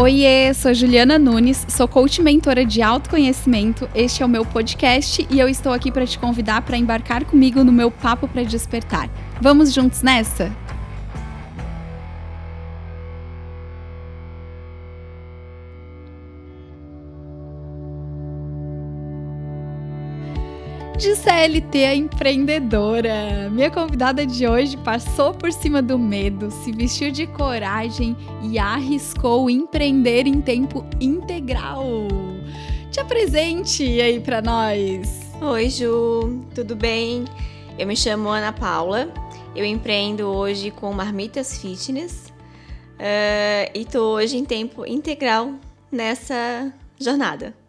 Oiê, sou Juliana Nunes, sou coach mentora de autoconhecimento. Este é o meu podcast e eu estou aqui para te convidar para embarcar comigo no meu papo para despertar. Vamos juntos nessa? De CLT a empreendedora. Minha convidada de hoje passou por cima do medo, se vestiu de coragem e arriscou empreender em tempo integral. Te apresente aí para nós. Oi, Ju, tudo bem? Eu me chamo Ana Paula. Eu empreendo hoje com Marmitas Fitness uh, e estou hoje em tempo integral nessa jornada.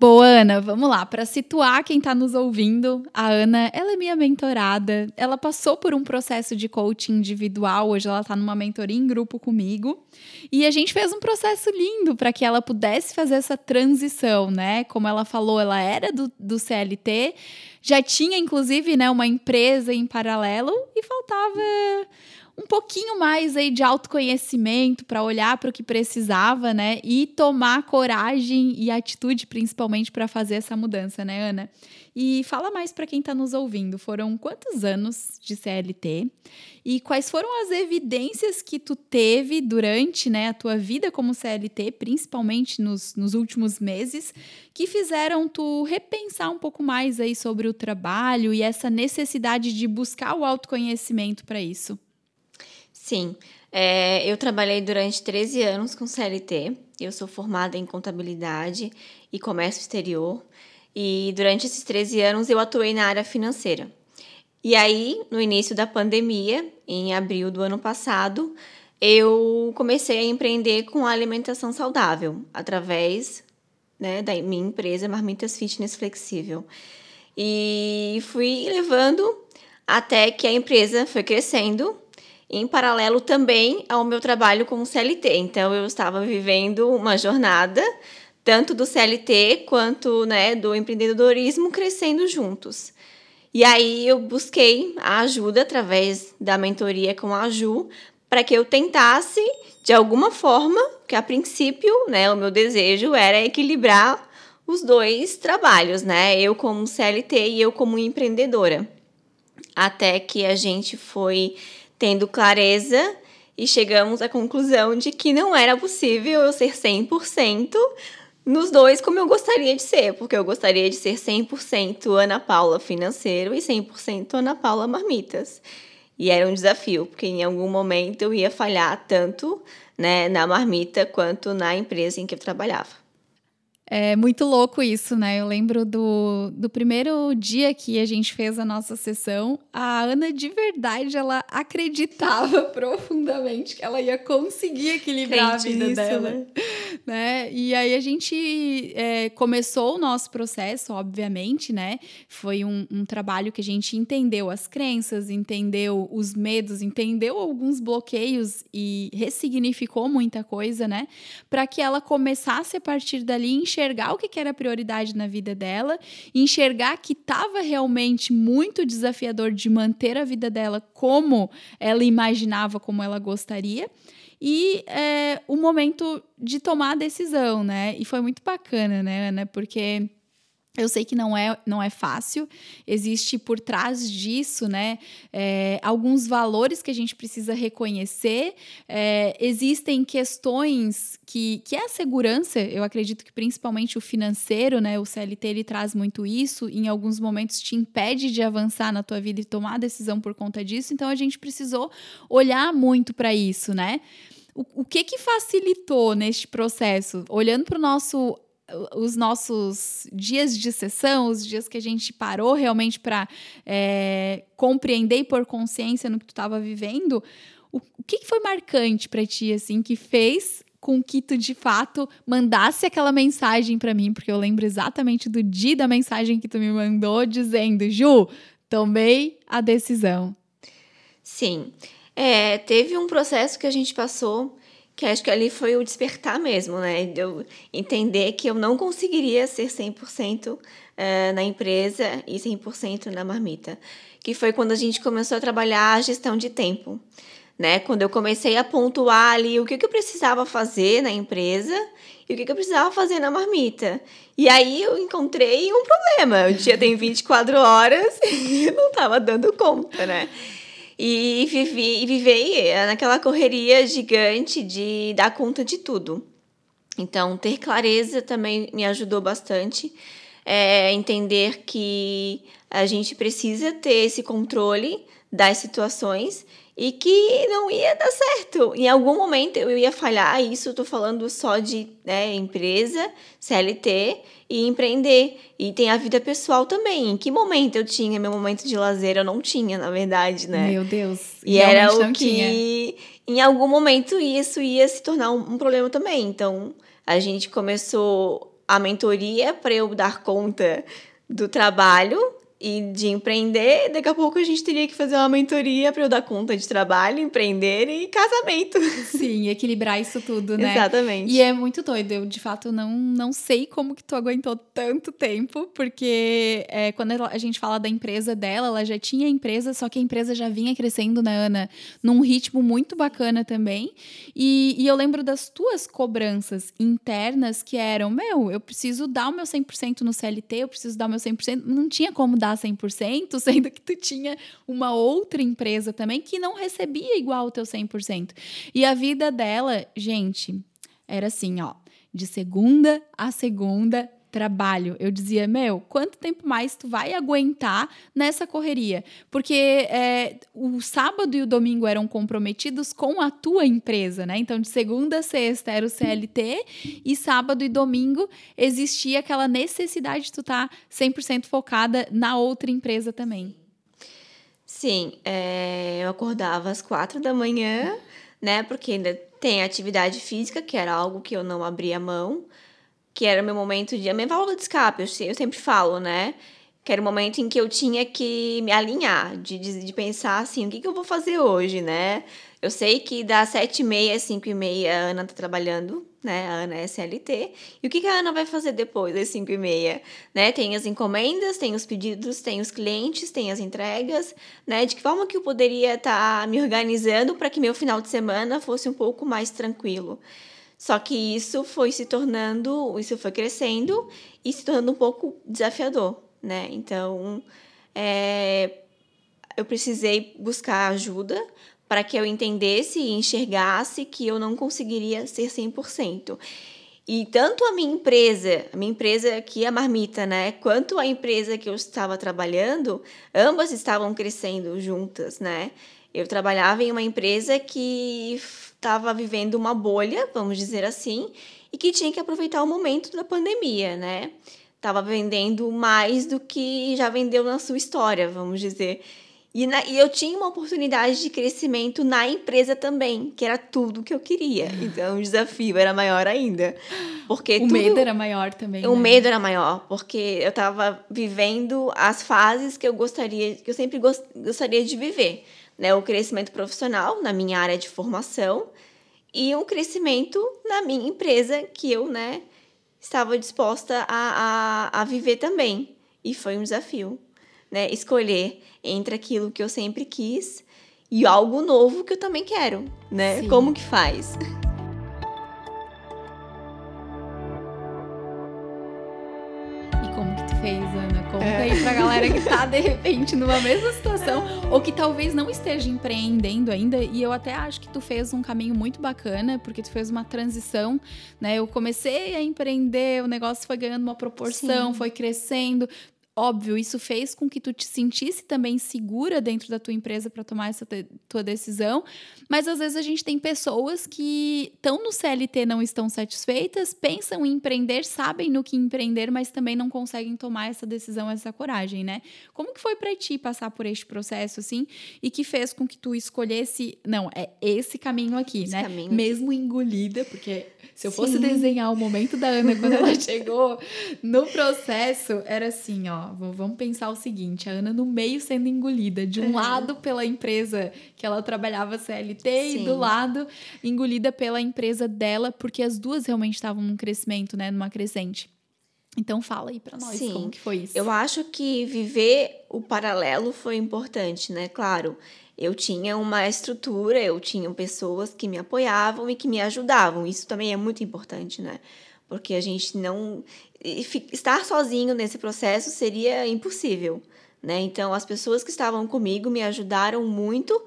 Boa, Ana, vamos lá. Para situar quem está nos ouvindo, a Ana, ela é minha mentorada. Ela passou por um processo de coaching individual, hoje ela está numa mentoria em grupo comigo. E a gente fez um processo lindo para que ela pudesse fazer essa transição, né? Como ela falou, ela era do, do CLT, já tinha inclusive né, uma empresa em paralelo e faltava um pouquinho mais aí de autoconhecimento para olhar para o que precisava, né? E tomar coragem e atitude, principalmente, para fazer essa mudança, né, Ana? E fala mais para quem está nos ouvindo. Foram quantos anos de CLT? E quais foram as evidências que tu teve durante né, a tua vida como CLT, principalmente nos, nos últimos meses, que fizeram tu repensar um pouco mais aí sobre o trabalho e essa necessidade de buscar o autoconhecimento para isso? Sim, é, eu trabalhei durante 13 anos com CLT. Eu sou formada em contabilidade e comércio exterior. E durante esses 13 anos eu atuei na área financeira. E aí, no início da pandemia, em abril do ano passado, eu comecei a empreender com a alimentação saudável, através né, da minha empresa Marmitas Fitness Flexível. E fui levando até que a empresa foi crescendo em paralelo também ao meu trabalho como CLT. Então eu estava vivendo uma jornada tanto do CLT quanto né, do empreendedorismo crescendo juntos. E aí eu busquei a ajuda através da mentoria com a Ju para que eu tentasse de alguma forma, que a princípio, né, o meu desejo era equilibrar os dois trabalhos, né? Eu como CLT e eu como empreendedora. Até que a gente foi tendo clareza e chegamos à conclusão de que não era possível eu ser 100% nos dois como eu gostaria de ser, porque eu gostaria de ser 100% Ana Paula financeiro e 100% Ana Paula marmitas. E era um desafio, porque em algum momento eu ia falhar tanto né, na marmita quanto na empresa em que eu trabalhava. É muito louco isso, né? Eu lembro do, do primeiro dia que a gente fez a nossa sessão, a Ana de verdade ela acreditava profundamente que ela ia conseguir equilibrar Crente a vida dela, né? né? E aí a gente é, começou o nosso processo, obviamente, né? Foi um, um trabalho que a gente entendeu as crenças, entendeu os medos, entendeu alguns bloqueios e ressignificou muita coisa, né? Para que ela começasse a partir dali enxergar enxergar o que era prioridade na vida dela, enxergar que estava realmente muito desafiador de manter a vida dela como ela imaginava, como ela gostaria e é, o momento de tomar a decisão, né? E foi muito bacana, né, Ana? Porque eu sei que não é, não é fácil, existe por trás disso, né, é, alguns valores que a gente precisa reconhecer, é, existem questões que, que é a segurança, eu acredito que principalmente o financeiro, né, o CLT ele traz muito isso, em alguns momentos te impede de avançar na tua vida e tomar decisão por conta disso, então a gente precisou olhar muito para isso, né, o, o que que facilitou neste processo? Olhando para o nosso os nossos dias de sessão, os dias que a gente parou realmente para é, compreender e pôr consciência no que tu estava vivendo, o, o que, foi marcante para ti, assim, que fez com que tu de fato mandasse aquela mensagem para mim, porque eu lembro exatamente do dia da mensagem que tu me mandou dizendo, Ju, tomei a decisão. Sim. É, teve um processo que a gente passou que acho que ali foi o despertar mesmo, né? De eu entender que eu não conseguiria ser 100% eh, na empresa e 100% na marmita. Que foi quando a gente começou a trabalhar a gestão de tempo. né? Quando eu comecei a pontuar ali o que, que eu precisava fazer na empresa e o que, que eu precisava fazer na marmita. E aí eu encontrei um problema. O dia tem 24 horas e não estava dando conta, né? E vivi, e vivei naquela correria gigante de dar conta de tudo. Então, ter clareza também me ajudou bastante. É, entender que a gente precisa ter esse controle das situações e que não ia dar certo. Em algum momento eu ia falhar, isso estou falando só de né, empresa, CLT e empreender. E tem a vida pessoal também. Em que momento eu tinha meu momento de lazer? Eu não tinha, na verdade, né? Meu Deus. E era o que, tinha. em algum momento, isso ia se tornar um, um problema também. Então, a gente começou a mentoria para eu dar conta do trabalho e de empreender, daqui a pouco a gente teria que fazer uma mentoria para eu dar conta de trabalho, empreender e casamento. Sim, equilibrar isso tudo, né? Exatamente. E é muito doido. Eu, de fato, não, não sei como que tu aguentou tanto tempo, porque é, quando a gente fala da empresa dela, ela já tinha empresa, só que a empresa já vinha crescendo, né, Ana? Num ritmo muito bacana também. E, e eu lembro das tuas cobranças internas que eram, meu, eu preciso dar o meu 100% no CLT, eu preciso dar o meu 100%. Não tinha como dar 100%, sendo que tu tinha uma outra empresa também que não recebia igual o teu 100%. E a vida dela, gente, era assim, ó, de segunda a segunda, trabalho. Eu dizia, meu, quanto tempo mais tu vai aguentar nessa correria? Porque é, o sábado e o domingo eram comprometidos com a tua empresa, né? Então, de segunda a sexta era o CLT e sábado e domingo existia aquela necessidade de tu estar tá 100% focada na outra empresa também. Sim, é, eu acordava às quatro da manhã, né? Porque ainda tem atividade física, que era algo que eu não abria mão que era o meu momento de. A minha válvula de escape, eu, sempre falo, né? Que era o momento em que eu tinha que me alinhar, de, de, de pensar assim, o que, que eu vou fazer hoje, né? Eu sei que das sete e meia às cinco e meia a Ana tá trabalhando, né? A Ana é SLT. E o que, que a Ana vai fazer depois das cinco e meia? Né? Tem as encomendas, tem os pedidos, tem os clientes, tem as entregas, né? De que forma que eu poderia estar tá me organizando para que meu final de semana fosse um pouco mais tranquilo. Só que isso foi se tornando, isso foi crescendo e se tornando um pouco desafiador, né? Então, é, eu precisei buscar ajuda para que eu entendesse e enxergasse que eu não conseguiria ser 100%. E tanto a minha empresa, a minha empresa aqui, a Marmita, né, quanto a empresa que eu estava trabalhando, ambas estavam crescendo juntas, né? Eu trabalhava em uma empresa que estava vivendo uma bolha, vamos dizer assim, e que tinha que aproveitar o momento da pandemia, né? Tava vendendo mais do que já vendeu na sua história, vamos dizer. E, na, e eu tinha uma oportunidade de crescimento na empresa também, que era tudo que eu queria. Então o desafio era maior ainda. Porque o tudo, medo era maior também. O né? medo era maior, porque eu estava vivendo as fases que eu gostaria, que eu sempre gost, gostaria de viver né, o crescimento profissional na minha área de formação e um crescimento na minha empresa que eu né, estava disposta a, a, a viver também. E foi um desafio, né? Escolher entre aquilo que eu sempre quis e algo novo que eu também quero, né? Sim. Como que faz? Conta é. aí pra galera que tá, de repente, numa mesma situação, ou que talvez não esteja empreendendo ainda. E eu até acho que tu fez um caminho muito bacana, porque tu fez uma transição, né? Eu comecei a empreender, o negócio foi ganhando uma proporção, Sim. foi crescendo. Óbvio, isso fez com que tu te sentisse também segura dentro da tua empresa para tomar essa tua decisão, mas às vezes a gente tem pessoas que estão no CLT não estão satisfeitas, pensam em empreender, sabem no que empreender, mas também não conseguem tomar essa decisão, essa coragem, né? Como que foi para ti passar por este processo assim e que fez com que tu escolhesse, não, é esse caminho aqui, esse né? Caminho. Mesmo engolida, porque se eu fosse Sim. desenhar o momento da Ana quando ela chegou no processo, era assim, ó, vamos pensar o seguinte: a Ana no meio sendo engolida, de um uhum. lado pela empresa que ela trabalhava CLT Sim. e do lado engolida pela empresa dela, porque as duas realmente estavam num crescimento, né, numa crescente. Então fala aí para nós Sim, como que foi isso. Eu acho que viver o paralelo foi importante, né? Claro, eu tinha uma estrutura, eu tinha pessoas que me apoiavam e que me ajudavam. Isso também é muito importante, né? Porque a gente não estar sozinho nesse processo seria impossível, né? Então as pessoas que estavam comigo me ajudaram muito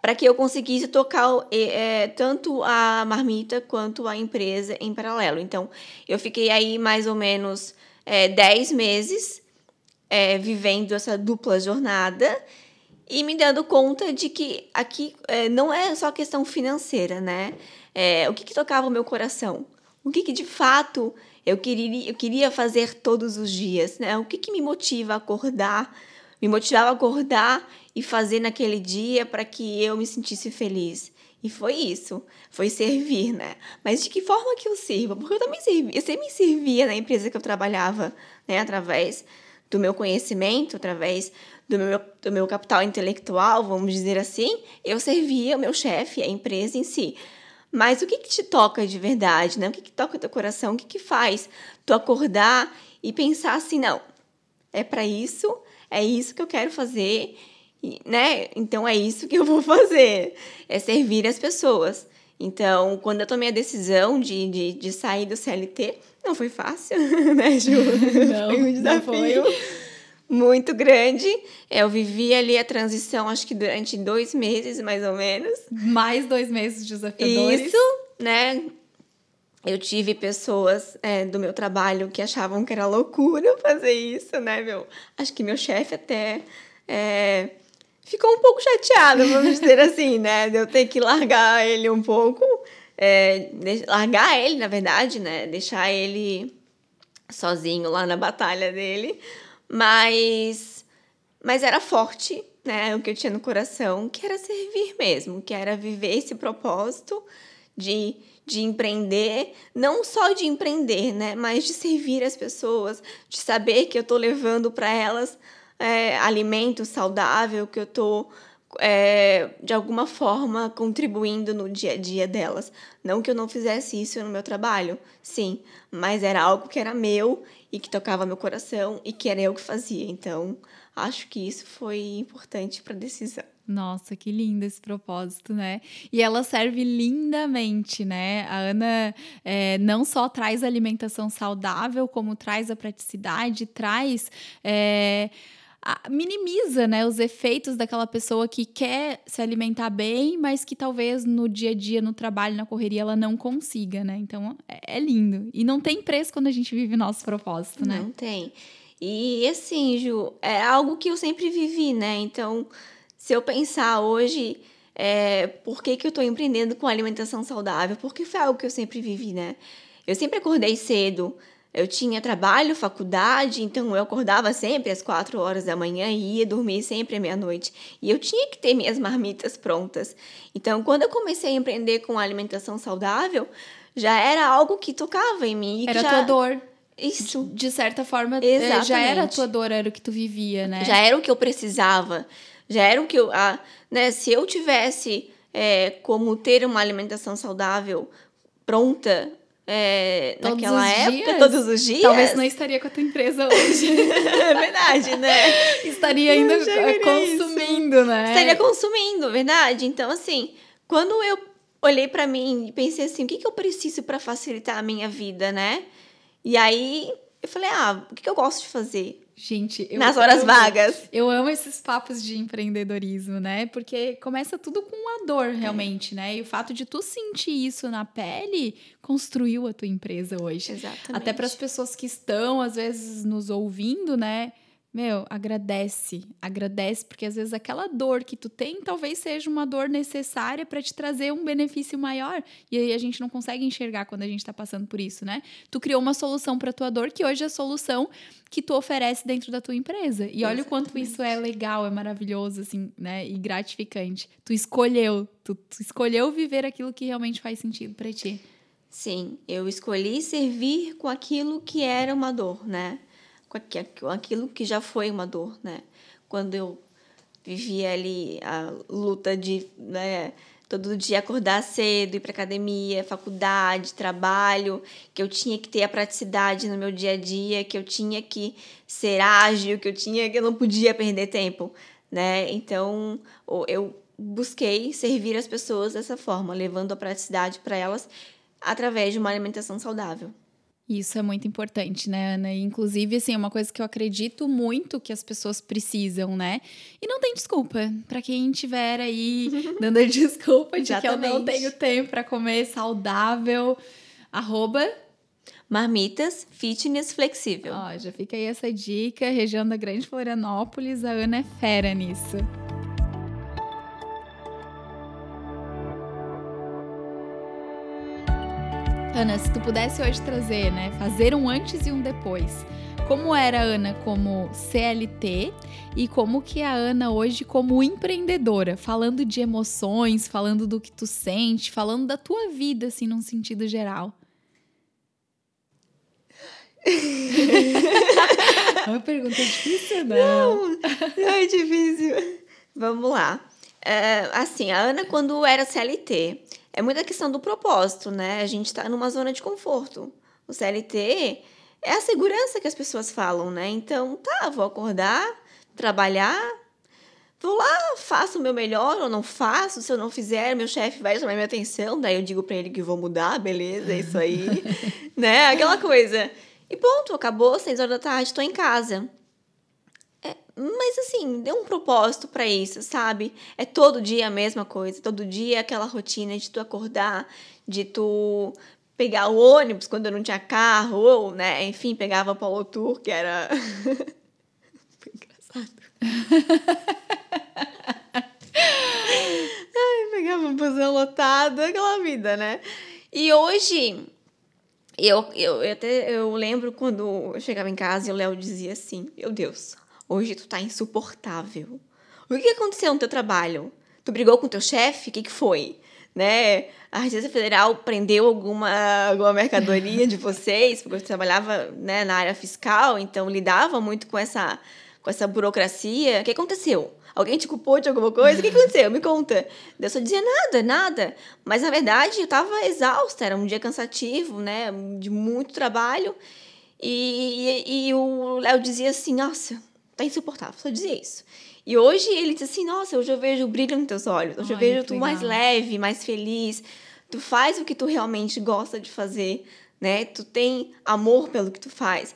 para que eu conseguisse tocar é, tanto a marmita quanto a empresa em paralelo. Então, eu fiquei aí mais ou menos é, 10 meses é, vivendo essa dupla jornada e me dando conta de que aqui é, não é só questão financeira, né? É, o que, que tocava o meu coração? O que, que de fato eu queria, eu queria fazer todos os dias, né? O que, que me motiva a acordar? Me motivava a acordar e fazer naquele dia para que eu me sentisse feliz. E foi isso, foi servir, né? Mas de que forma que eu sirvo? Porque eu também servi, eu sempre me servia na empresa que eu trabalhava, né? Através do meu conhecimento, através do meu, do meu capital intelectual, vamos dizer assim, eu servia o meu chefe, a empresa em si. Mas o que, que te toca de verdade, né? O que, que toca teu coração? O que, que faz tu acordar e pensar assim, não, é para isso, é isso que eu quero fazer né? Então é isso que eu vou fazer, é servir as pessoas. Então, quando eu tomei a decisão de, de, de sair do CLT, não foi fácil, né, Ju? Não, foi um desafio muito grande. Eu vivi ali a transição, acho que durante dois meses, mais ou menos. Mais dois meses desafiadores. Isso, né? Eu tive pessoas é, do meu trabalho que achavam que era loucura fazer isso, né, meu? Acho que meu chefe até é, ficou um pouco chateada, vamos dizer assim, né? De eu ter que largar ele um pouco. É, largar ele, na verdade, né? Deixar ele sozinho lá na batalha dele. Mas, mas era forte, né? O que eu tinha no coração, que era servir mesmo, que era viver esse propósito de, de empreender, não só de empreender, né? Mas de servir as pessoas, de saber que eu estou levando para elas é, alimento saudável, que eu estou, é, de alguma forma, contribuindo no dia a dia delas. Não que eu não fizesse isso no meu trabalho, sim, mas era algo que era meu e que tocava meu coração e que era eu que fazia. Então, acho que isso foi importante para a decisão. Nossa, que lindo esse propósito, né? E ela serve lindamente, né? A Ana é, não só traz alimentação saudável, como traz a praticidade, traz. É, minimiza né, os efeitos daquela pessoa que quer se alimentar bem, mas que talvez no dia a dia, no trabalho, na correria, ela não consiga, né? Então é, é lindo. E não tem preço quando a gente vive nosso propósito, né? Não tem. E assim, Ju, é algo que eu sempre vivi, né? Então, se eu pensar hoje, é, por que, que eu estou empreendendo com alimentação saudável? Porque foi algo que eu sempre vivi, né? Eu sempre acordei cedo, eu tinha trabalho, faculdade, então eu acordava sempre às quatro horas da manhã e ia dormir sempre à meia-noite. E eu tinha que ter minhas marmitas prontas. Então, quando eu comecei a empreender com alimentação saudável, já era algo que tocava em mim. era já... tua dor. Isso. De certa forma, Exatamente. já era a tua dor, era o que tu vivia, né? Já era o que eu precisava. Já era o que eu. Ah, né, se eu tivesse é, como ter uma alimentação saudável pronta é, naquela época, dias, todos os dias. Talvez não estaria com a tua empresa hoje. é verdade, né? estaria ainda consumindo, isso. né? Estaria consumindo, verdade? Então, assim, quando eu olhei para mim e pensei assim, o que, que eu preciso para facilitar a minha vida, né? E aí eu falei, ah, o que, que eu gosto de fazer? Gente, eu, nas horas eu, vagas. Eu amo esses papos de empreendedorismo, né? Porque começa tudo com uma dor, realmente, é. né? E o fato de tu sentir isso na pele construiu a tua empresa hoje. Exatamente. Até para as pessoas que estão às vezes nos ouvindo, né? Meu, agradece, agradece, porque às vezes aquela dor que tu tem talvez seja uma dor necessária para te trazer um benefício maior. E aí a gente não consegue enxergar quando a gente está passando por isso, né? Tu criou uma solução para tua dor que hoje é a solução que tu oferece dentro da tua empresa. E olha Exatamente. o quanto isso é legal, é maravilhoso, assim, né? E gratificante. Tu escolheu, tu, tu escolheu viver aquilo que realmente faz sentido para ti. Sim, eu escolhi servir com aquilo que era uma dor, né? Com aquilo que já foi uma dor, né? Quando eu vivia ali a luta de, né, todo dia acordar cedo, ir para academia, faculdade, trabalho, que eu tinha que ter a praticidade no meu dia a dia, que eu tinha que ser ágil, que eu tinha que eu não podia perder tempo, né? Então, eu busquei servir as pessoas dessa forma, levando a praticidade para elas através de uma alimentação saudável. Isso é muito importante, né, Ana? Inclusive, assim, é uma coisa que eu acredito muito que as pessoas precisam, né? E não tem desculpa. para quem estiver aí dando desculpa de que eu não tenho tempo para comer saudável, arroba Marmitas Fitness Flexível. Ó, já fica aí essa dica. Região da Grande Florianópolis, a Ana é fera nisso. Ana, se tu pudesse hoje trazer, né, fazer um antes e um depois, como era a Ana como CLT e como que é a Ana hoje como empreendedora, falando de emoções, falando do que tu sente, falando da tua vida, assim, num sentido geral. é uma pergunta difícil, não? Não, é difícil. Vamos lá. É, assim, a Ana, quando era CLT, é muita questão do propósito, né? A gente está numa zona de conforto. O CLT é a segurança que as pessoas falam, né? Então, tá, vou acordar, trabalhar, vou lá, faço o meu melhor ou não faço. Se eu não fizer, meu chefe vai chamar minha atenção. Daí eu digo para ele que vou mudar, beleza, é isso aí, né? Aquela coisa. E ponto, acabou, seis horas da tarde, estou em casa. Mas assim, dê um propósito para isso, sabe? É todo dia a mesma coisa, todo dia aquela rotina de tu acordar, de tu pegar o ônibus quando eu não tinha carro, ou, né, enfim, pegava o Paulo Tour, que era. Foi engraçado. Ai, pegava um busão lotado, aquela vida, né? E hoje, eu, eu, eu até eu lembro quando eu chegava em casa e o Léo dizia assim: Meu Deus, Hoje tu tá insuportável. O que aconteceu no teu trabalho? Tu brigou com teu chefe? O que, que foi? Né? A Receita Federal prendeu alguma, alguma mercadoria de vocês, porque eu trabalhava né, na área fiscal, então lidava muito com essa, com essa burocracia. O que aconteceu? Alguém te culpou de alguma coisa? O que aconteceu? Me conta. Eu só dizia nada, nada. Mas na verdade eu estava exausta, era um dia cansativo, né? De muito trabalho. E, e, e o Léo dizia assim: Nossa, tá insuportável. Só dizia isso. E hoje ele diz assim: Nossa, hoje eu vejo o brilho nos teus olhos. Hoje Ai, eu vejo tu legal. mais leve, mais feliz. Tu faz o que tu realmente gosta de fazer, né? Tu tem amor pelo que tu faz.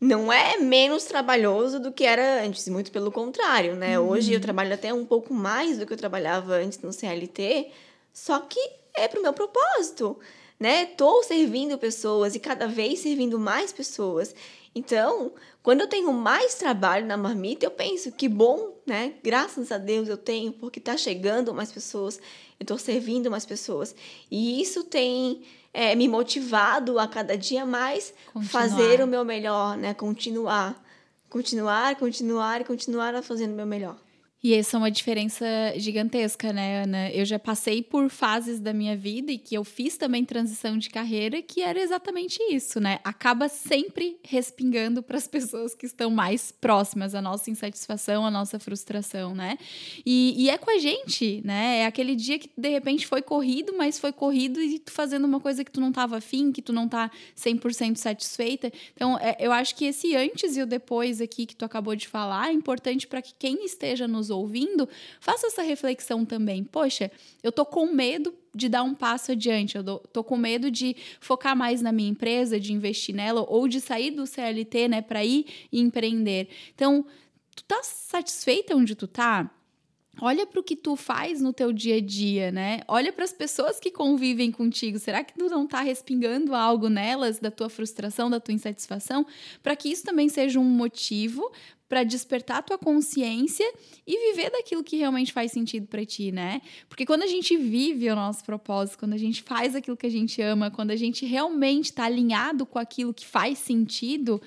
Não é menos trabalhoso do que era antes, muito pelo contrário, né? Uhum. Hoje eu trabalho até um pouco mais do que eu trabalhava antes no CLT, só que é pro meu propósito, né? Tô servindo pessoas e cada vez servindo mais pessoas. Então, quando eu tenho mais trabalho na marmita, eu penso que bom, né? Graças a Deus eu tenho, porque está chegando mais pessoas, eu estou servindo mais pessoas. E isso tem é, me motivado a cada dia mais continuar. fazer o meu melhor, né? Continuar. Continuar, continuar e continuar fazendo o meu melhor. E essa é uma diferença gigantesca, né, Ana? Eu já passei por fases da minha vida e que eu fiz também transição de carreira que era exatamente isso, né? Acaba sempre respingando para as pessoas que estão mais próximas à nossa insatisfação, à nossa frustração, né? E, e, é com a gente, né? É aquele dia que de repente foi corrido, mas foi corrido e tu fazendo uma coisa que tu não estava afim, que tu não tá 100% satisfeita. Então, é, eu acho que esse antes e o depois aqui que tu acabou de falar é importante para que quem esteja nos ouvindo, faça essa reflexão também. Poxa, eu tô com medo de dar um passo adiante, eu tô com medo de focar mais na minha empresa, de investir nela ou de sair do CLT, né, para ir empreender. Então, tu tá satisfeita onde tu tá? Olha para o que tu faz no teu dia a dia, né? Olha para as pessoas que convivem contigo. Será que tu não está respingando algo nelas da tua frustração, da tua insatisfação? Para que isso também seja um motivo para despertar a tua consciência e viver daquilo que realmente faz sentido para ti, né? Porque quando a gente vive o nosso propósito, quando a gente faz aquilo que a gente ama, quando a gente realmente está alinhado com aquilo que faz sentido,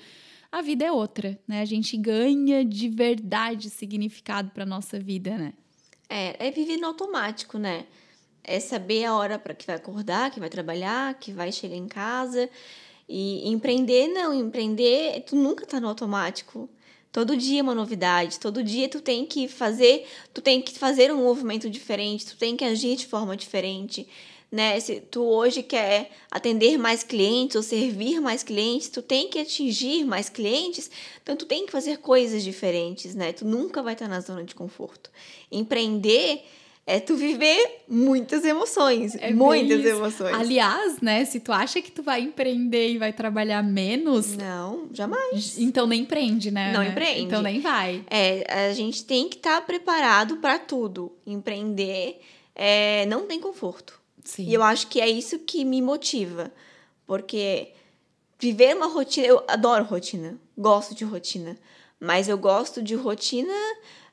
a vida é outra, né? A gente ganha de verdade significado para nossa vida, né? É, é viver no automático, né? É saber a hora para que vai acordar, que vai trabalhar, que vai chegar em casa. E empreender, não, empreender, tu nunca tá no automático Todo dia é uma novidade, todo dia tu tem que fazer, tu tem que fazer um movimento diferente, tu tem que agir de forma diferente, né? Se tu hoje quer atender mais clientes ou servir mais clientes, tu tem que atingir mais clientes, então tu tem que fazer coisas diferentes, né? Tu nunca vai estar na zona de conforto. Empreender é tu viver muitas emoções, é muitas emoções. Aliás, né, se tu acha que tu vai empreender e vai trabalhar menos, não, jamais. Então nem empreende, né? Não empreende. Então nem vai. É, a gente tem que estar tá preparado para tudo. Empreender é, não tem conforto. Sim. E eu acho que é isso que me motiva, porque viver uma rotina, eu adoro rotina, gosto de rotina, mas eu gosto de rotina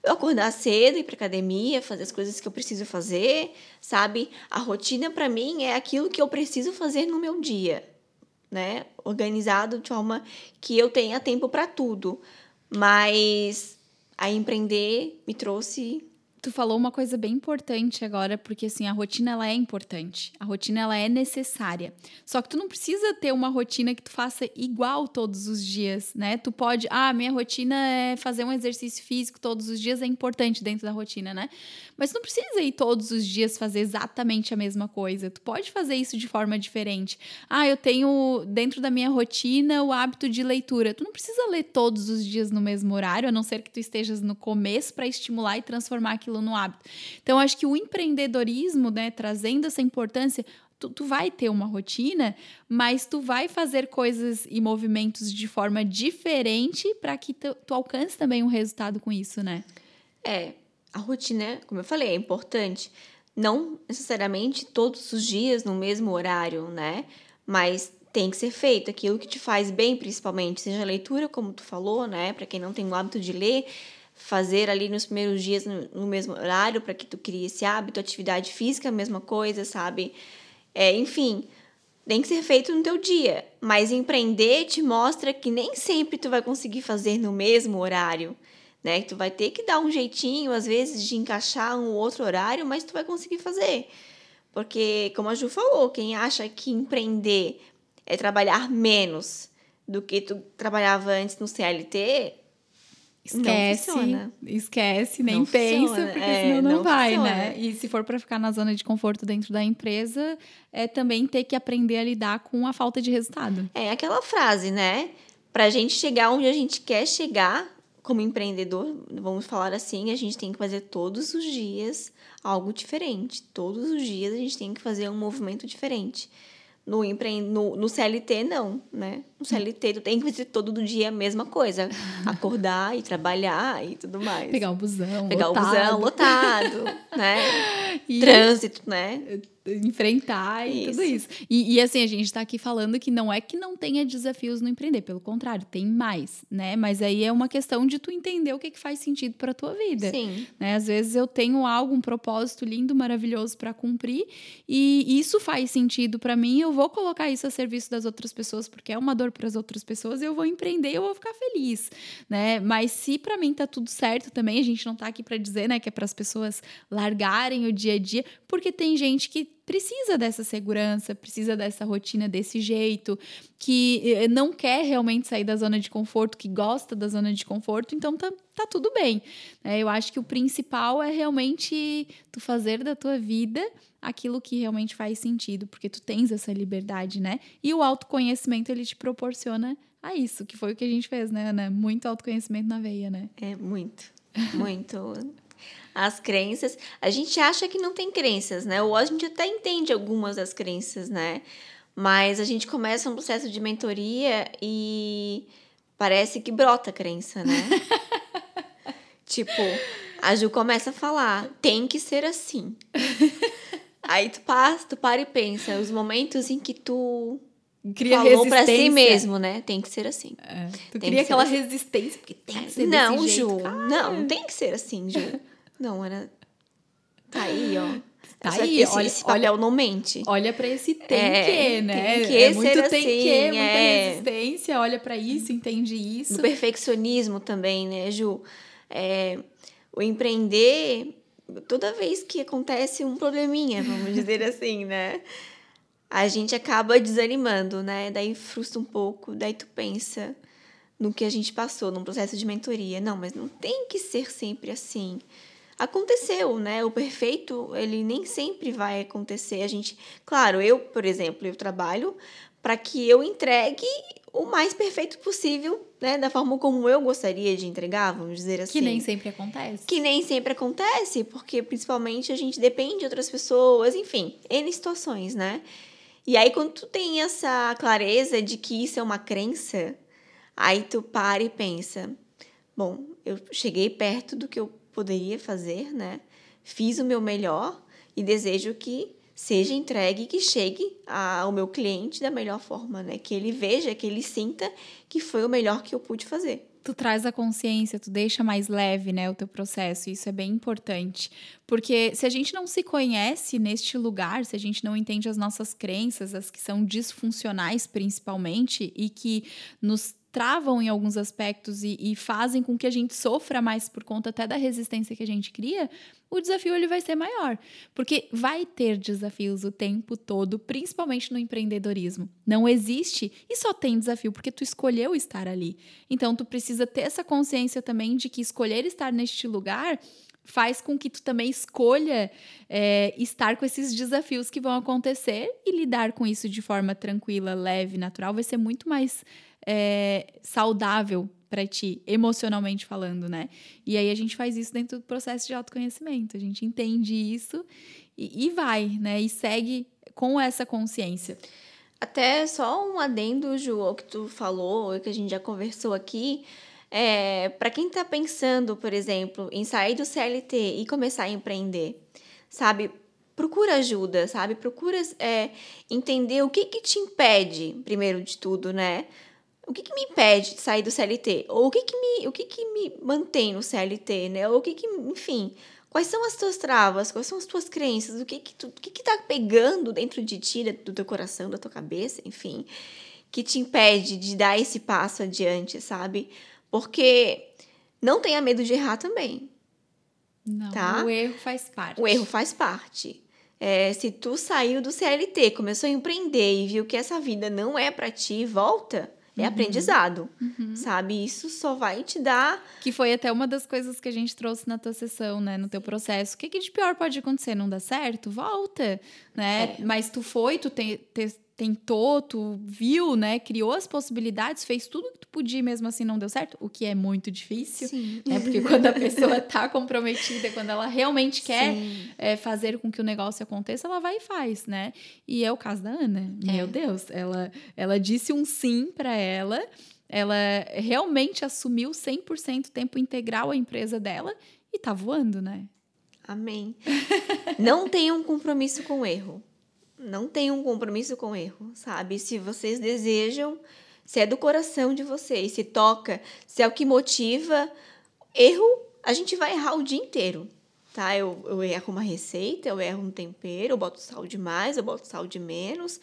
eu acordar cedo, ir para academia, fazer as coisas que eu preciso fazer, sabe? A rotina para mim é aquilo que eu preciso fazer no meu dia, né? Organizado de forma que eu tenha tempo para tudo. Mas a empreender me trouxe Tu falou uma coisa bem importante agora, porque assim, a rotina ela é importante. A rotina ela é necessária. Só que tu não precisa ter uma rotina que tu faça igual todos os dias, né? Tu pode, ah, minha rotina é fazer um exercício físico todos os dias é importante dentro da rotina, né? Mas tu não precisa ir todos os dias fazer exatamente a mesma coisa. Tu pode fazer isso de forma diferente. Ah, eu tenho dentro da minha rotina o hábito de leitura. Tu não precisa ler todos os dias no mesmo horário, a não ser que tu estejas no começo para estimular e transformar aquilo aquilo no hábito. Então, acho que o empreendedorismo, né, trazendo essa importância, tu, tu vai ter uma rotina, mas tu vai fazer coisas e movimentos de forma diferente para que tu, tu alcance também um resultado com isso, né? É, a rotina, como eu falei, é importante. Não necessariamente todos os dias no mesmo horário, né? Mas tem que ser feito aquilo que te faz bem, principalmente, seja a leitura, como tu falou, né? Para quem não tem o hábito de ler, fazer ali nos primeiros dias no, no mesmo horário para que tu crie esse hábito, atividade física, mesma coisa, sabe? É, enfim, tem que ser feito no teu dia, mas empreender te mostra que nem sempre tu vai conseguir fazer no mesmo horário, né? Tu vai ter que dar um jeitinho às vezes de encaixar um outro horário, mas tu vai conseguir fazer. Porque, como a Ju falou, quem acha que empreender é trabalhar menos do que tu trabalhava antes no CLT, Esquece, esquece, nem não pensa, funciona. porque é, senão não, não vai, né? funciona. né? E se for para ficar na zona de conforto dentro da empresa, é também ter que aprender a lidar com a falta de resultado. É aquela frase, né? Para a gente chegar onde a gente quer chegar como empreendedor, vamos falar assim, a gente tem que fazer todos os dias algo diferente. Todos os dias a gente tem que fazer um movimento diferente. No, empre... no, no CLT, não, né? No CLT, tu tem que fazer todo dia a mesma coisa. Acordar e trabalhar e tudo mais. Pegar o busão Pegar lotado. o busão lotado, né? E... Trânsito, né? enfrentar e isso. tudo isso. E, e, assim, a gente está aqui falando que não é que não tenha desafios no empreender, pelo contrário, tem mais, né? Mas aí é uma questão de tu entender o que, que faz sentido para tua vida. Sim. Né? Às vezes eu tenho algo, um propósito lindo, maravilhoso para cumprir e isso faz sentido para mim, eu vou colocar isso a serviço das outras pessoas porque é uma dor para as outras pessoas, eu vou empreender, eu vou ficar feliz, né? Mas se para mim tá tudo certo também, a gente não tá aqui para dizer, né, que é para as pessoas largarem o dia a dia, porque tem gente que precisa dessa segurança, precisa dessa rotina desse jeito, que eh, não quer realmente sair da zona de conforto, que gosta da zona de conforto, então tá, tá tudo bem. É, eu acho que o principal é realmente tu fazer da tua vida aquilo que realmente faz sentido, porque tu tens essa liberdade, né? E o autoconhecimento ele te proporciona a isso, que foi o que a gente fez, né, Ana? Muito autoconhecimento na veia, né? É, muito. Muito as crenças. A gente acha que não tem crenças, né? Ou a gente até entende algumas das crenças, né? Mas a gente começa um processo de mentoria e parece que brota a crença, né? tipo, a Ju começa a falar, tem que ser assim. Aí tu passa, tu para e pensa, os momentos em que tu cria falou pra si mesmo, né? Tem que ser assim. É, tu tem cria aquela assim. resistência, porque tem que ser não, desse Ju, jeito. Não, não tem que ser assim, Ju. Não, era. Tá aí, ó. Tá Essa, aí, esse, olha, esse papel olha, não mente. Olha para esse tem é, que, né? Tem que é muito tem assim, que, muita é. resistência, olha para isso, entende isso. O perfeccionismo também, né, Ju? É, o empreender, toda vez que acontece um probleminha, vamos dizer assim, né? A gente acaba desanimando, né? Daí frustra um pouco, daí tu pensa, no que a gente passou num processo de mentoria. Não, mas não tem que ser sempre assim. Aconteceu, né? O perfeito, ele nem sempre vai acontecer. A gente, claro, eu, por exemplo, eu trabalho para que eu entregue o mais perfeito possível, né? Da forma como eu gostaria de entregar, vamos dizer assim. Que nem sempre acontece. Que nem sempre acontece, porque principalmente a gente depende de outras pessoas, enfim, N situações, né? E aí, quando tu tem essa clareza de que isso é uma crença, aí tu para e pensa: bom, eu cheguei perto do que eu poderia fazer, né? Fiz o meu melhor e desejo que seja entregue, que chegue ao meu cliente da melhor forma, né? Que ele veja, que ele sinta que foi o melhor que eu pude fazer tu traz a consciência, tu deixa mais leve, né, o teu processo. Isso é bem importante, porque se a gente não se conhece neste lugar, se a gente não entende as nossas crenças, as que são disfuncionais principalmente e que nos travam em alguns aspectos e, e, fazem com que a gente sofra mais por conta até da resistência que a gente cria, o desafio ele vai ser maior. Porque vai ter desafios o tempo todo, principalmente no empreendedorismo. Não existe e só tem desafio porque tu escolheu estar ali. Então tu precisa ter essa consciência também de que escolher estar neste lugar faz com que tu também escolha é, estar com esses desafios que vão acontecer e lidar com isso de forma tranquila, leve, natural, vai ser muito mais é, saudável para ti, emocionalmente falando, né? E aí a gente faz isso dentro do processo de autoconhecimento. A gente entende isso e, e vai, né? E segue com essa consciência. Até só um adendo, Ju, ao que tu falou, que a gente já conversou aqui. É, para quem está pensando, por exemplo, em sair do CLT e começar a empreender, sabe? Procura ajuda, sabe? Procura é, entender o que, que te impede, primeiro de tudo, né? O que, que, me impede de sair do CLT? Ou o que, que, me, o que, que me mantém no CLT, né? Ou o que, que enfim, quais são as tuas travas? Quais são as tuas crenças? O que que, tu, o que que tá pegando dentro de ti, do teu coração, da tua cabeça, enfim, que te impede de dar esse passo adiante, sabe? Porque não tenha medo de errar também. Não, tá? o erro faz parte. O erro faz parte. É, se tu saiu do CLT, começou a empreender e viu que essa vida não é para ti, volta é uhum. aprendizado, uhum. sabe? Isso só vai te dar. Que foi até uma das coisas que a gente trouxe na tua sessão, né? No teu processo. O que, que de pior pode acontecer? Não dá certo? Volta, né? É. Mas tu foi, tu te, te, tentou, tu viu, né? Criou as possibilidades, fez tudo que tu podia e mesmo assim não deu certo, o que é muito difícil, Sim. né? Porque quando a pessoa tá comprometida, quando ela realmente quer é, fazer com que o negócio aconteça, ela vai e faz, né? E é o caso da Ana. É. Meu Deus, ela, ela disse um sim para ela, ela realmente assumiu 100% tempo integral a empresa dela e tá voando, né? Amém. não tenha um compromisso com o erro não tenham um compromisso com erro, sabe? Se vocês desejam, se é do coração de vocês, se toca, se é o que motiva, erro, a gente vai errar o dia inteiro, tá? Eu, eu erro uma receita, eu erro um tempero, eu boto sal demais, eu boto sal de menos,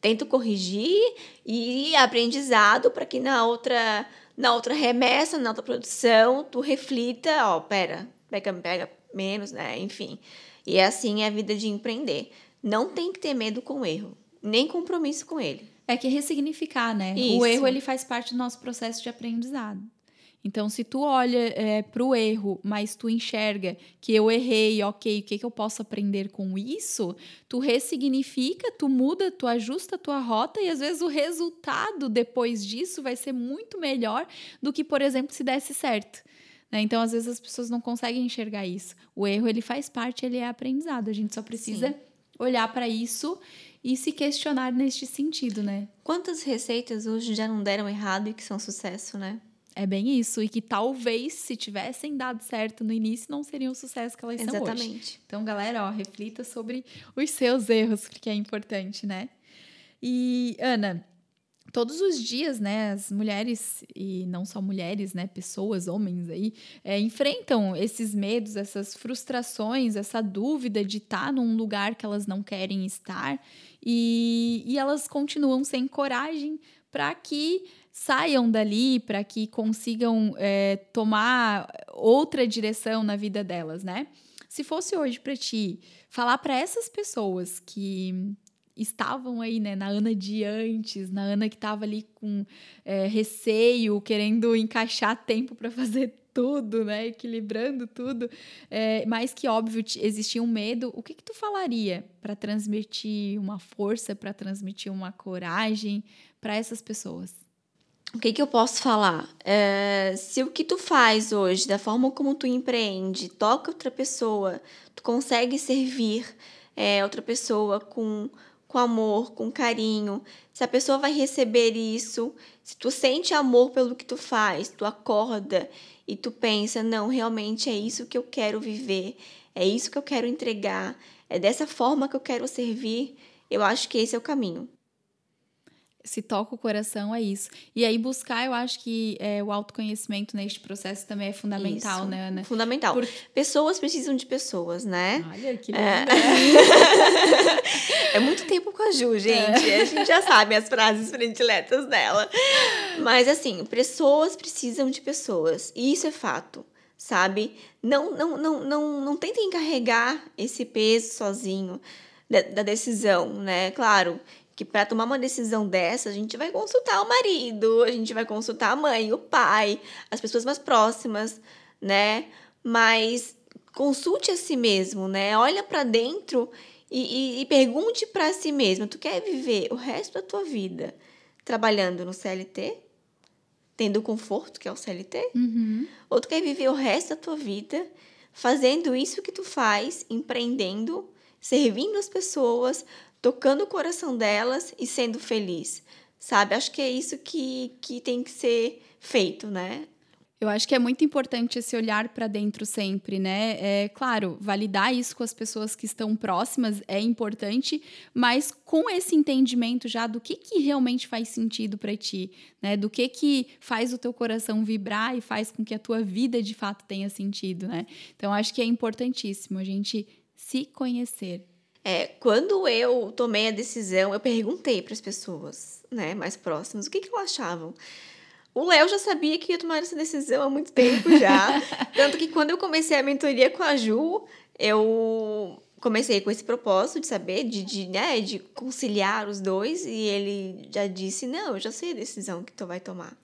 tento corrigir e aprendizado para que na outra na outra remessa, na outra produção, tu reflita, ó, pera, pega, pega menos, né? Enfim. E é assim é a vida de empreender não tem que ter medo com o erro, nem compromisso com ele. É que ressignificar, né? Isso. O erro ele faz parte do nosso processo de aprendizado. Então, se tu olha é, para o erro, mas tu enxerga que eu errei, ok, o que, que eu posso aprender com isso? Tu ressignifica, tu muda, tu ajusta a tua rota e às vezes o resultado depois disso vai ser muito melhor do que, por exemplo, se desse certo. Né? Então, às vezes as pessoas não conseguem enxergar isso. O erro ele faz parte, ele é aprendizado. A gente só precisa Sim olhar para isso e se questionar neste sentido, né? Quantas receitas hoje já não deram errado e que são sucesso, né? É bem isso, e que talvez se tivessem dado certo no início não seriam o sucesso que elas Exatamente. são hoje. Exatamente. Então, galera, ó, reflita sobre os seus erros, porque é importante, né? E Ana, todos os dias, né, as mulheres, e não só mulheres, né, pessoas, homens aí, é, enfrentam esses medos, essas frustrações, essa dúvida de estar num lugar que elas não querem estar e, e elas continuam sem coragem para que saiam dali, para que consigam é, tomar outra direção na vida delas, né? Se fosse hoje para ti falar para essas pessoas que estavam aí, né? Na Ana de antes, na Ana que estava ali com é, receio, querendo encaixar tempo para fazer tudo, né? Equilibrando tudo. É, mais que óbvio, existia um medo. O que, que tu falaria para transmitir uma força, para transmitir uma coragem para essas pessoas? O que, que eu posso falar? É, se o que tu faz hoje, da forma como tu empreende, toca outra pessoa, tu consegue servir é, outra pessoa com, com amor, com carinho, se a pessoa vai receber isso, se tu sente amor pelo que tu faz, tu acorda e tu pensa, não, realmente é isso que eu quero viver, é isso que eu quero entregar, é dessa forma que eu quero servir, eu acho que esse é o caminho se toca o coração, é isso. E aí, buscar, eu acho que é, o autoconhecimento neste processo também é fundamental, isso. né, Ana? Fundamental. Por... Pessoas precisam de pessoas, né? Olha, que é. é muito tempo com a Ju, gente. É. A gente já sabe as frases prediletas dela. Mas, assim, pessoas precisam de pessoas. E isso é fato, sabe? Não, não, não, não, não tentem carregar esse peso sozinho da, da decisão, né? Claro que para tomar uma decisão dessa, a gente vai consultar o marido, a gente vai consultar a mãe, o pai, as pessoas mais próximas, né? Mas consulte a si mesmo, né? Olha para dentro e, e, e pergunte para si mesmo: tu quer viver o resto da tua vida trabalhando no CLT? Tendo o conforto que é o CLT? Uhum. Ou tu quer viver o resto da tua vida fazendo isso que tu faz, empreendendo, servindo as pessoas, tocando o coração delas e sendo feliz, sabe? Acho que é isso que, que tem que ser feito, né? Eu acho que é muito importante esse olhar para dentro sempre, né? É claro, validar isso com as pessoas que estão próximas é importante, mas com esse entendimento já do que, que realmente faz sentido para ti, né? Do que que faz o teu coração vibrar e faz com que a tua vida de fato tenha sentido, né? Então acho que é importantíssimo a gente se conhecer, é, quando eu tomei a decisão, eu perguntei para as pessoas né, mais próximas o que, que elas achavam. O Léo já sabia que ia tomar essa decisão há muito tempo já. tanto que quando eu comecei a mentoria com a Ju, eu comecei com esse propósito de saber, de, de, né, de conciliar os dois, e ele já disse: Não, eu já sei a decisão que tu vai tomar.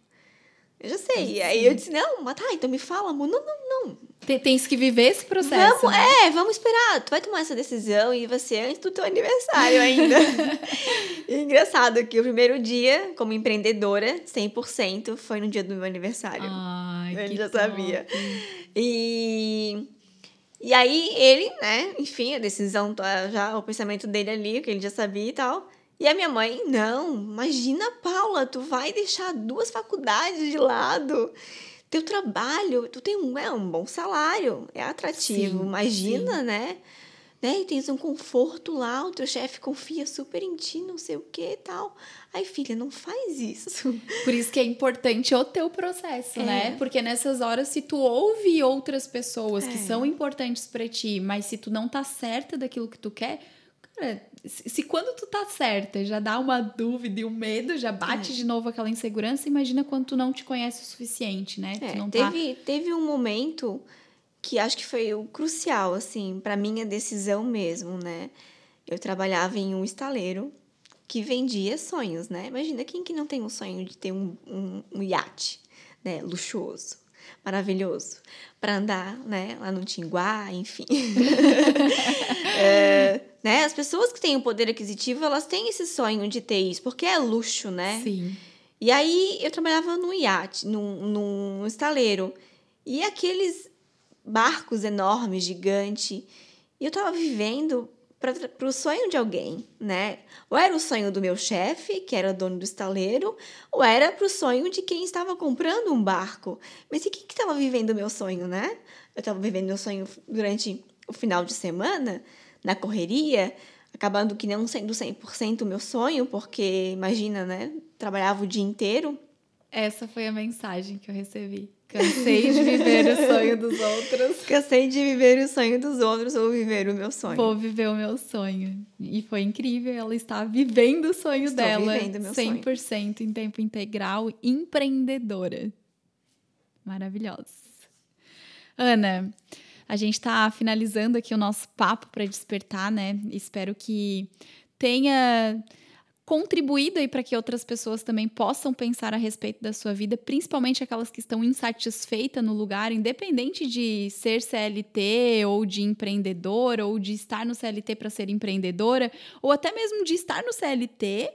Eu já sei. Sim. Aí eu disse, não, mas tá, então me fala, amor. Não, não, não. Tens que viver esse processo. Vamos, né? É, vamos esperar. Tu vai tomar essa decisão e vai ser antes do teu aniversário ainda. engraçado que o primeiro dia, como empreendedora, 100%, foi no dia do meu aniversário. Ai, Ele já top. sabia. E... E aí ele, né, enfim, a decisão, tá, já o pensamento dele ali, que ele já sabia e tal. E a minha mãe, não, imagina, Paula, tu vai deixar duas faculdades de lado. Teu trabalho, tu tem um, é, um bom salário, é atrativo, sim, imagina, sim. né? né? E tens um conforto lá, o teu chefe confia super em ti, não sei o que e tal. Ai, filha, não faz isso. Por isso que é importante o teu processo, é. né? Porque nessas horas, se tu ouve outras pessoas é. que são importantes para ti, mas se tu não tá certa daquilo que tu quer, se quando tu tá certa já dá uma dúvida e um medo, já bate é. de novo aquela insegurança, imagina quando tu não te conhece o suficiente, né? É, não teve, tá... teve um momento que acho que foi o crucial, assim, para minha decisão mesmo, né? Eu trabalhava em um estaleiro que vendia sonhos, né? Imagina quem que não tem um sonho de ter um, um, um iate, né? Luxuoso, maravilhoso, para andar, né? Lá no Tinguá, enfim. é, né? As pessoas que têm o poder aquisitivo, elas têm esse sonho de ter isso, porque é luxo, né? Sim. E aí eu trabalhava num iate, num, num estaleiro. E aqueles barcos enormes, gigantes. E eu estava vivendo para o sonho de alguém, né? Ou era o sonho do meu chefe, que era dono do estaleiro, ou era para o sonho de quem estava comprando um barco. Mas e quem que estava vivendo o meu sonho, né? Eu estava vivendo meu sonho durante o final de semana, na correria, acabando que não sendo 100% o meu sonho, porque imagina, né? Trabalhava o dia inteiro. Essa foi a mensagem que eu recebi. Cansei de viver o sonho dos outros. Cansei de viver o sonho dos outros, vou viver o meu sonho. Vou viver o meu sonho. E foi incrível, ela está vivendo o sonho Estou dela. Vivendo meu 100% sonho. em tempo integral, empreendedora. Maravilhosa. Ana, a gente está finalizando aqui o nosso papo para despertar, né? Espero que tenha contribuído aí para que outras pessoas também possam pensar a respeito da sua vida, principalmente aquelas que estão insatisfeitas no lugar, independente de ser CLT ou de empreendedora ou de estar no CLT para ser empreendedora, ou até mesmo de estar no CLT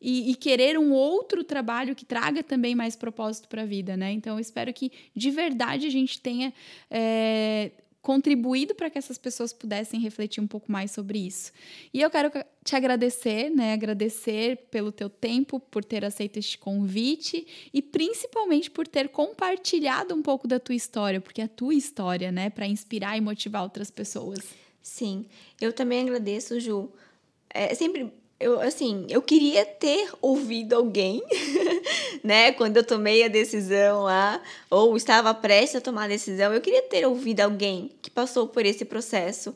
e, e, querer um outro trabalho que traga também mais propósito para a vida, né? Então, eu espero que de verdade a gente tenha é, contribuído para que essas pessoas pudessem refletir um pouco mais sobre isso. E eu quero te agradecer, né? Agradecer pelo teu tempo, por ter aceito este convite e principalmente por ter compartilhado um pouco da tua história, porque é a tua história, né, para inspirar e motivar outras pessoas. Sim, eu também agradeço, Ju. É sempre eu assim, eu queria ter ouvido alguém, né, quando eu tomei a decisão lá, ou estava prestes a tomar a decisão, eu queria ter ouvido alguém que passou por esse processo,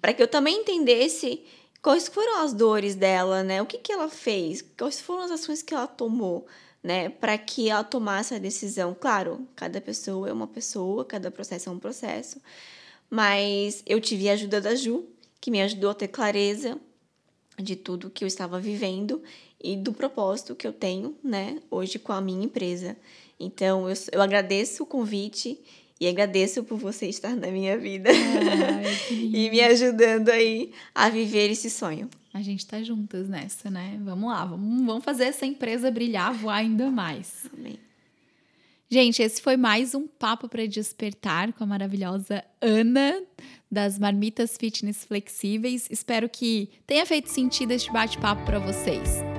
para que eu também entendesse quais foram as dores dela, né? O que que ela fez? Quais foram as ações que ela tomou, né, para que ela tomasse a decisão? Claro, cada pessoa é uma pessoa, cada processo é um processo. Mas eu tive a ajuda da Ju, que me ajudou a ter clareza de tudo que eu estava vivendo e do propósito que eu tenho, né, hoje com a minha empresa. Então, eu, eu agradeço o convite e agradeço por você estar na minha vida Ai, e me ajudando aí a viver esse sonho. A gente tá juntas nessa, né? Vamos lá, vamos, vamos fazer essa empresa brilhar, voar ainda mais. Amém. Gente, esse foi mais um papo para despertar com a maravilhosa Ana das marmitas fitness flexíveis. Espero que tenha feito sentido este bate-papo para vocês.